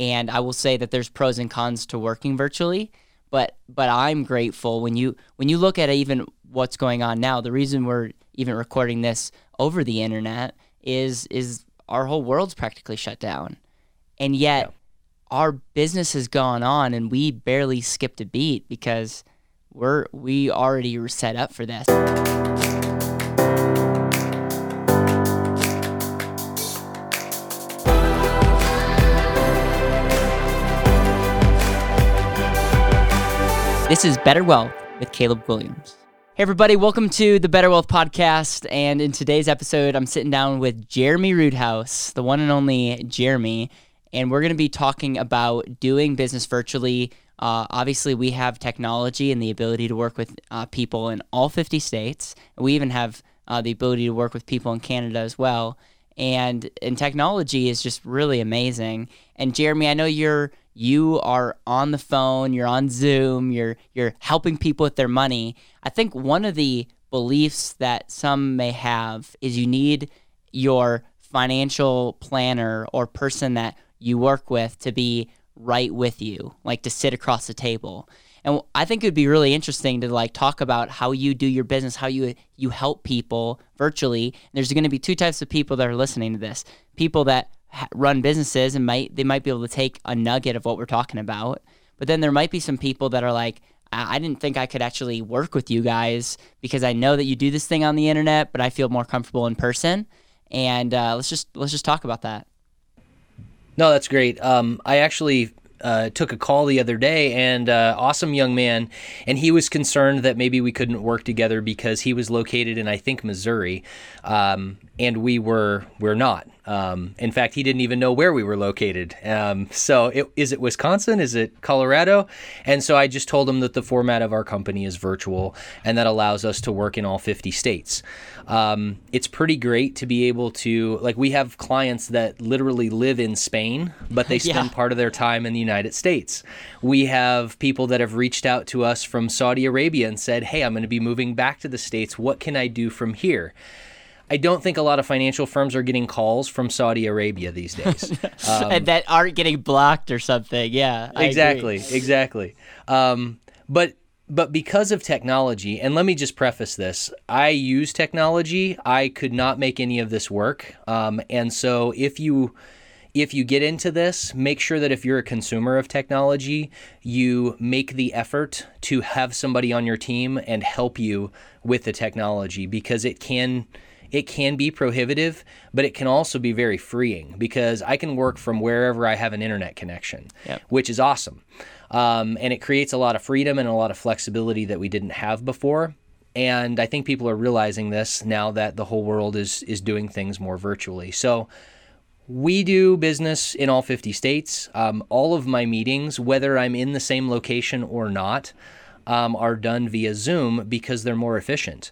And I will say that there's pros and cons to working virtually, but but I'm grateful when you when you look at even what's going on now. The reason we're even recording this over the internet is is our whole world's practically shut down, and yet yeah. our business has gone on, and we barely skipped a beat because we're we already were set up for this. This is Better Wealth with Caleb Guilliams. Hey, everybody, welcome to the Better Wealth Podcast. And in today's episode, I'm sitting down with Jeremy Roothouse, the one and only Jeremy. And we're going to be talking about doing business virtually. Uh, obviously, we have technology and the ability to work with uh, people in all 50 states. We even have uh, the ability to work with people in Canada as well. And, and technology is just really amazing. And Jeremy, I know you're you are on the phone, you're on Zoom, you're you're helping people with their money. I think one of the beliefs that some may have is you need your financial planner or person that you work with to be right with you, like to sit across the table. And I think it would be really interesting to like talk about how you do your business, how you you help people virtually. There's going to be two types of people that are listening to this. People that run businesses and might they might be able to take a nugget of what we're talking about. But then there might be some people that are like, I, I didn't think I could actually work with you guys because I know that you do this thing on the internet, but I feel more comfortable in person. And uh, let's just let's just talk about that. No, that's great. Um, I actually uh, took a call the other day and uh, awesome young man. And he was concerned that maybe we couldn't work together because he was located in i think missouri. Um, and we were we're not um, in fact, he didn't even know where we were located. Um, so, it, is it Wisconsin? Is it Colorado? And so I just told him that the format of our company is virtual, and that allows us to work in all 50 states. Um, it's pretty great to be able to, like, we have clients that literally live in Spain, but they spend yeah. part of their time in the United States. We have people that have reached out to us from Saudi Arabia and said, Hey, I'm going to be moving back to the States. What can I do from here? I don't think a lot of financial firms are getting calls from Saudi Arabia these days um, that aren't getting blocked or something. Yeah, exactly, exactly. Um, but but because of technology, and let me just preface this: I use technology. I could not make any of this work, um, and so if you if you get into this, make sure that if you're a consumer of technology, you make the effort to have somebody on your team and help you with the technology because it can it can be prohibitive, but it can also be very freeing because I can work from wherever I have an internet connection, yep. which is awesome. Um, and it creates a lot of freedom and a lot of flexibility that we didn't have before. And I think people are realizing this now that the whole world is is doing things more virtually. So we do business in all 50 states. Um, all of my meetings, whether I'm in the same location or not, um, are done via Zoom because they're more efficient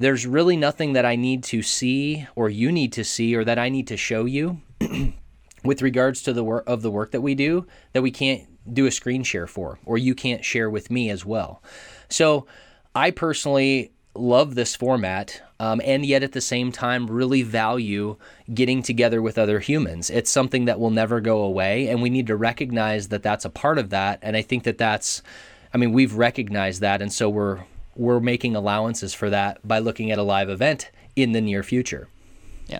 there's really nothing that I need to see or you need to see or that I need to show you with regards to the work of the work that we do that we can't do a screen share for or you can't share with me as well. So I personally love this format um, and yet at the same time really value getting together with other humans. It's something that will never go away and we need to recognize that that's a part of that and I think that that's I mean we've recognized that and so we're we're making allowances for that by looking at a live event in the near future. Yeah.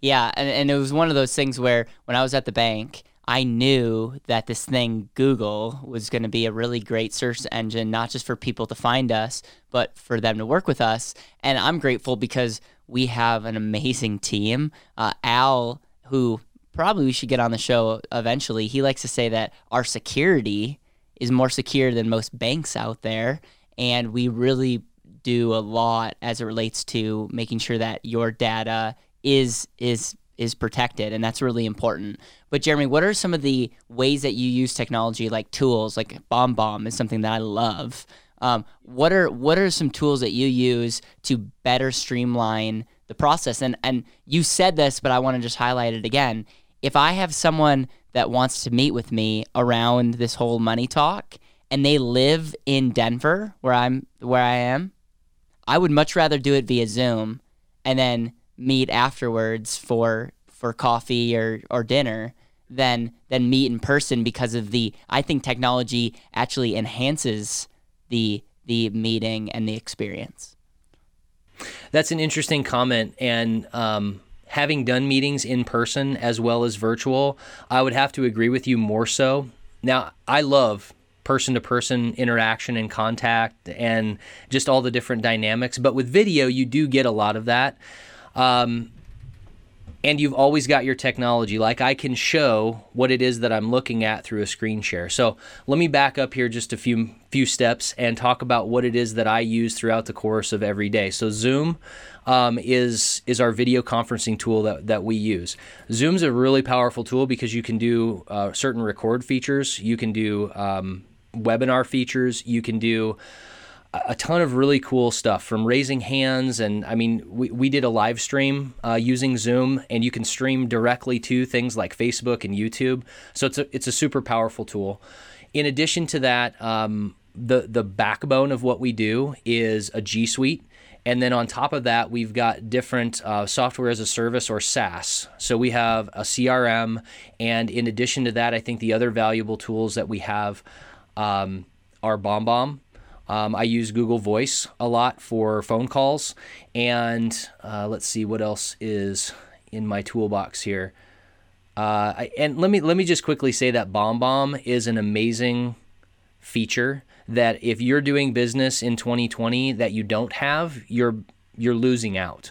Yeah. And, and it was one of those things where when I was at the bank, I knew that this thing, Google, was going to be a really great search engine, not just for people to find us, but for them to work with us. And I'm grateful because we have an amazing team. Uh, Al, who probably we should get on the show eventually, he likes to say that our security is more secure than most banks out there and we really do a lot as it relates to making sure that your data is is is protected and that's really important. But jeremy what are some of the ways that you use technology like tools like BombBomb is something that i love. Um, what are what are some tools that you use to better streamline the process? And and you said this but i want to just highlight it again. If i have someone that wants to meet with me around this whole money talk and they live in Denver, where I'm where I am, I would much rather do it via Zoom and then meet afterwards for for coffee or or dinner than than meet in person because of the I think technology actually enhances the the meeting and the experience. That's an interesting comment and um, having done meetings in person as well as virtual, I would have to agree with you more so. Now, I love person to person interaction and contact and just all the different dynamics, but with video, you do get a lot of that. Um, and you've always got your technology. Like I can show what it is that I'm looking at through a screen share. So let me back up here just a few few steps and talk about what it is that I use throughout the course of every day. So Zoom um, is is our video conferencing tool that, that we use. Zoom's a really powerful tool because you can do uh, certain record features, you can do um, webinar features, you can do a ton of really cool stuff from raising hands and i mean we, we did a live stream uh, using zoom and you can stream directly to things like facebook and youtube. So it's a, it's a super powerful tool. In addition to that um, the, the backbone of what we do is a g suite. And then on top of that we've got different uh, software as a service or saas. So we have a crm and in addition to that i think the other valuable tools that we have um, are BombBomb um, I use Google Voice a lot for phone calls. And uh, let's see what else is in my toolbox here. Uh, I, and let me let me just quickly say that BombBomb is an amazing feature that if you're doing business in 2020 that you don't have, you're you're losing out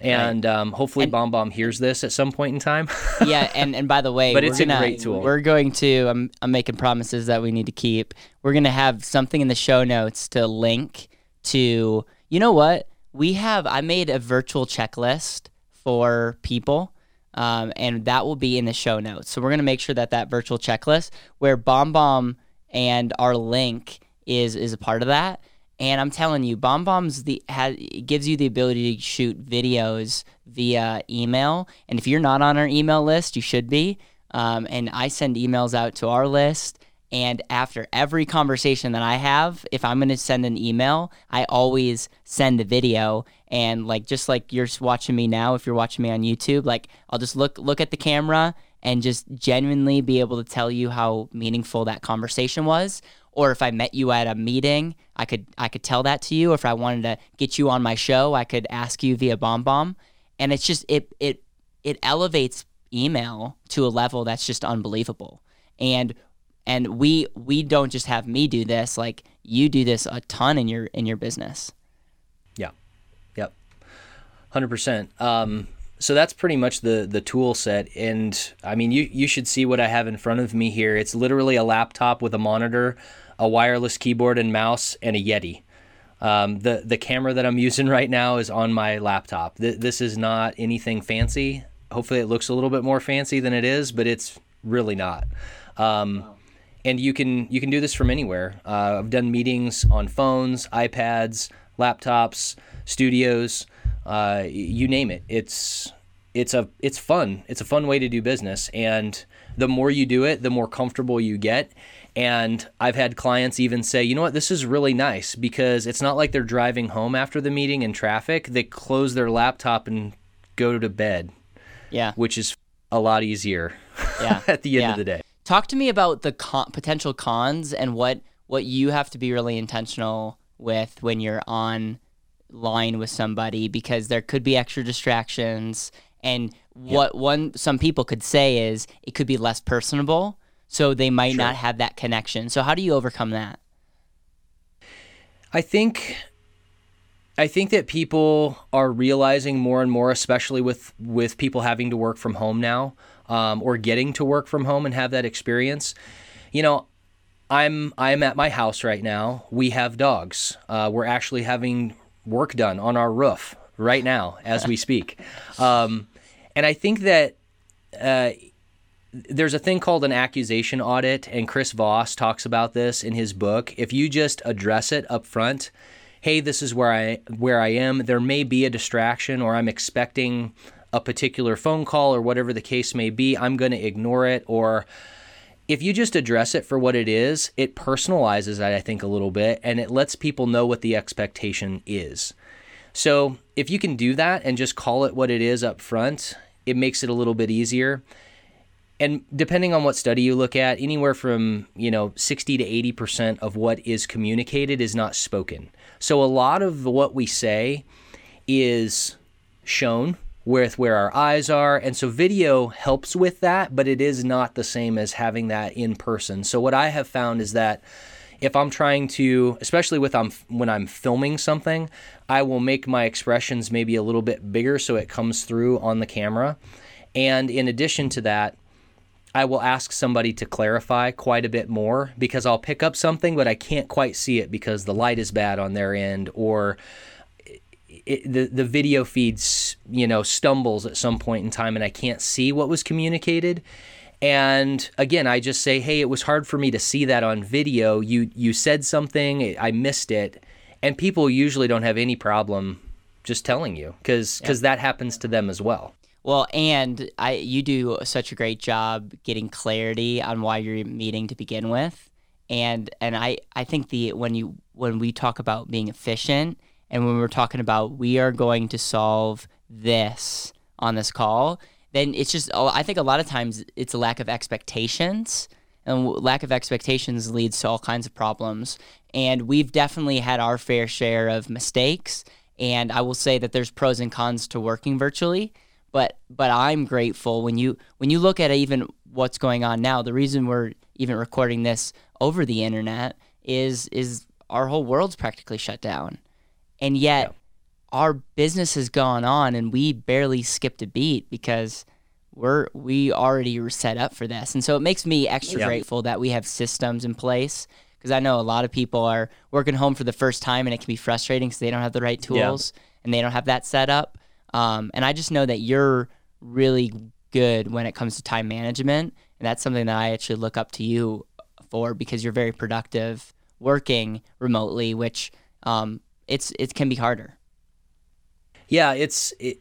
and right. um, hopefully and, BombBomb hears this at some point in time. yeah, and, and by the way, but it's gonna, a great tool. We're going to. I'm I'm making promises that we need to keep. We're gonna have something in the show notes to link to. You know what? We have. I made a virtual checklist for people. Um, and that will be in the show notes. So we're gonna make sure that that virtual checklist, where BombBomb and our link is is a part of that, and I'm telling you, BombBomb's the has gives you the ability to shoot videos via email. And if you're not on our email list, you should be. Um, and I send emails out to our list. And after every conversation that I have, if I'm going to send an email, I always send a video. And like just like you're watching me now, if you're watching me on YouTube, like I'll just look look at the camera and just genuinely be able to tell you how meaningful that conversation was or if I met you at a meeting, I could I could tell that to you. If I wanted to get you on my show, I could ask you via BombBomb. And it's just it it it elevates email to a level that's just unbelievable. And and we we don't just have me do this, like you do this a ton in your in your business. Yeah. Yep. 100%. Um so that's pretty much the the tool set. And i mean you you should see what i have in front of me here. It's literally a laptop with a monitor a wireless keyboard and mouse and a yeti. Um, the the camera that i'm using right now is on my laptop. Th- this is not anything fancy. Hopefully it looks a little bit more fancy than it is but it's really not. Um, wow. and you can you can do this from anywhere. Uh, i've done meetings on phones ipads laptops studios uh, you name it. It's it's a it's fun. It's a fun way to do business, and the more you do it, the more comfortable you get. And I've had clients even say, you know what, this is really nice because it's not like they're driving home after the meeting in traffic. They close their laptop and go to bed. Yeah. Which is a lot easier. Yeah. at the end yeah. of the day. Talk to me about the con- potential cons and what what you have to be really intentional with when you're on line with somebody because there could be extra distractions and what yep. one some people could say is it could be less personable so they might sure. not have that connection so how do you overcome that i think i think that people are realizing more and more especially with with people having to work from home now um, or getting to work from home and have that experience you know I'm I'm at my house right now. We have dogs. Uh, we're actually having work done on our roof right now as we speak. Um, and I think that uh, there's a thing called an accusation audit, and Chris Voss talks about this in his book. If you just address it up front, hey, this is where I where I am. There may be a distraction, or I'm expecting a particular phone call, or whatever the case may be. I'm going to ignore it, or if you just address it for what it is, it personalizes it, I think, a little bit and it lets people know what the expectation is. So if you can do that and just call it what it is up front, it makes it a little bit easier. and depending on what study you look at, anywhere from you know 60 to 80 percent of what is communicated is not spoken. So a lot of what we say is shown with where our eyes are. And so video helps with that, but it is not the same as having that in person. So what I have found is that if I'm trying to, especially with um, when I'm filming something, I will make my expressions maybe a little bit bigger so it comes through on the camera. And in addition to that, I will ask somebody to clarify quite a bit more because I'll pick up something, but I can't quite see it because the light is bad on their end or it, the the video feeds you know stumbles at some point in time and I can't see what was communicated. And again, I just say, "Hey, it was hard for me to see that on video. You you said something, I missed it." And people usually don't have any problem just telling you cuz cuz that happens to them as well. Well, and I you do such a great job getting clarity on why you're meeting to begin with. And and I I think the when you when we talk about being efficient and when we're talking about we are going to solve this on this call, then it's just I think a lot of times it's a lack of expectations. And lack of expectations leads to all kinds of problems. And we've definitely had our fair share of mistakes. And I will say that there's pros and cons to working virtually but but I'm grateful when you when you look at even what's going on now. The reason we're even recording this over the internet is is our whole world's practically shut down, and yet yeah. our business has gone on, and we barely skipped a beat because we're we already were set up for this, and so it makes me extra yeah. grateful that we have systems in place because I know a lot of people are working home for the first time, and it can be frustrating because they don't have the right tools yeah. and they don't have that set up. Um, and I just know that you're really good when it comes to time management. And that's something that I actually look up to you for because you're very productive working remotely, which um, it's it can be harder. Yeah, it's. It,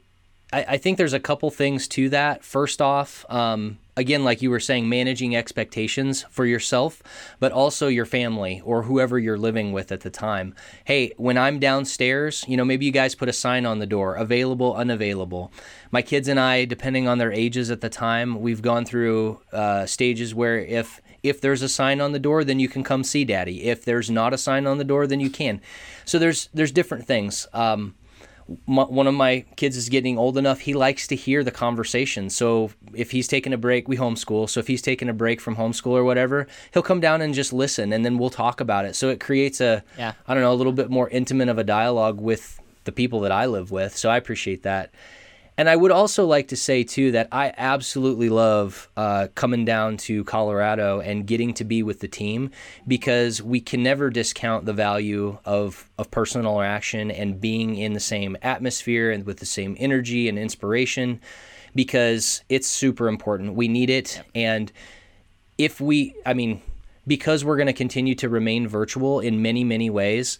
I, I think there's a couple things to that. First off, um, again, like you were saying, managing expectations for yourself, but also your family or whoever you're living with at the time. Hey, when I'm downstairs, you know, maybe you guys put a sign on the door available, unavailable. My kids and I, depending on their ages at the time, we've gone through uh, stages where if if there's a sign on the door then you can come see daddy. If there's not a sign on the door then you can. So there's there's different things. Um, my, one of my kids is getting old enough he likes to hear the conversation. So if he's taking a break we homeschool. So if he's taking a break from homeschool or whatever he'll come down and just listen and then we'll talk about it. So it creates a yeah. i don't know a little bit more intimate of a dialogue with the people that i live with. So i appreciate that and I would also like to say too that I absolutely love uh, coming down to Colorado and getting to be with the team because we can never discount the value of of personal interaction and being in the same atmosphere and with the same energy and inspiration because it's super important. We need it, and if we, I mean, because we're going to continue to remain virtual in many many ways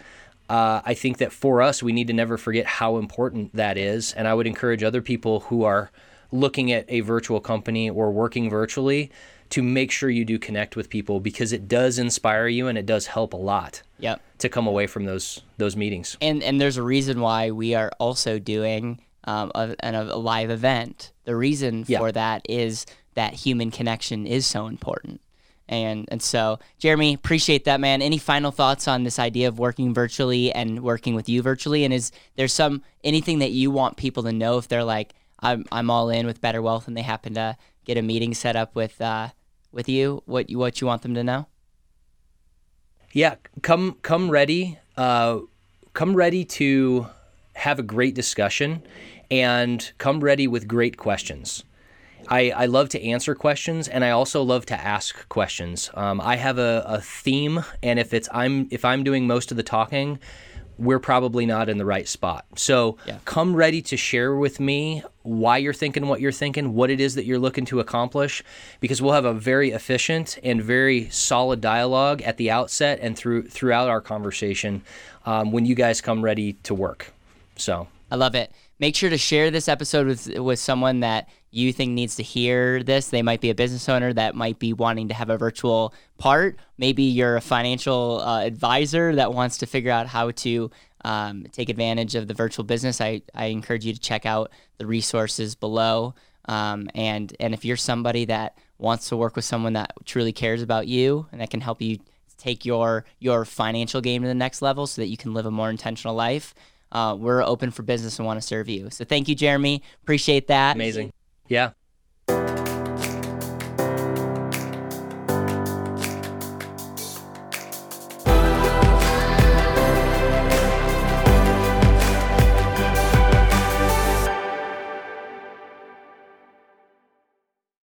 uh, I think that for us, we need to never forget how important that is. And I would encourage other people who are looking at a virtual company or working virtually to make sure you do connect with people because it does inspire you and it does help a lot. Yep. To come away from those those meetings. And and there's a reason why we are also doing um, a, a live event. The reason for that is that human connection is so important. And and so, Jeremy, appreciate that, man. Any final thoughts on this idea of working virtually and working with you virtually? And is there some anything that you want people to know if they're like, I'm I'm all in with Better Wealth, and they happen to get a meeting set up with uh, with you? What you what you want them to know? Yeah, come come ready. Uh, come ready to have a great discussion, and come ready with great questions. I, I love to answer questions and I also love to ask questions. Um, I have a, a theme, and if it's I'm if I'm doing most of the talking, we're probably not in the right spot. So yeah. come ready to share with me why you're thinking what you're thinking, what it is that you're looking to accomplish, because we'll have a very efficient and very solid dialogue at the outset and through throughout our conversation um, when you guys come ready to work. So I love it. Make sure to share this episode with with someone that you think needs to hear this. They might be a business owner that might be wanting to have a virtual part. Maybe you're a financial uh, advisor that wants to figure out how to um, take advantage of the virtual business. I, I encourage you to check out the resources below. Um, and and if you're somebody that wants to work with someone that truly cares about you and that can help you take your your financial game to the next level so that you can live a more intentional life, uh, we're open for business and want to serve you. So thank you, Jeremy. Appreciate that. Amazing. Yeah.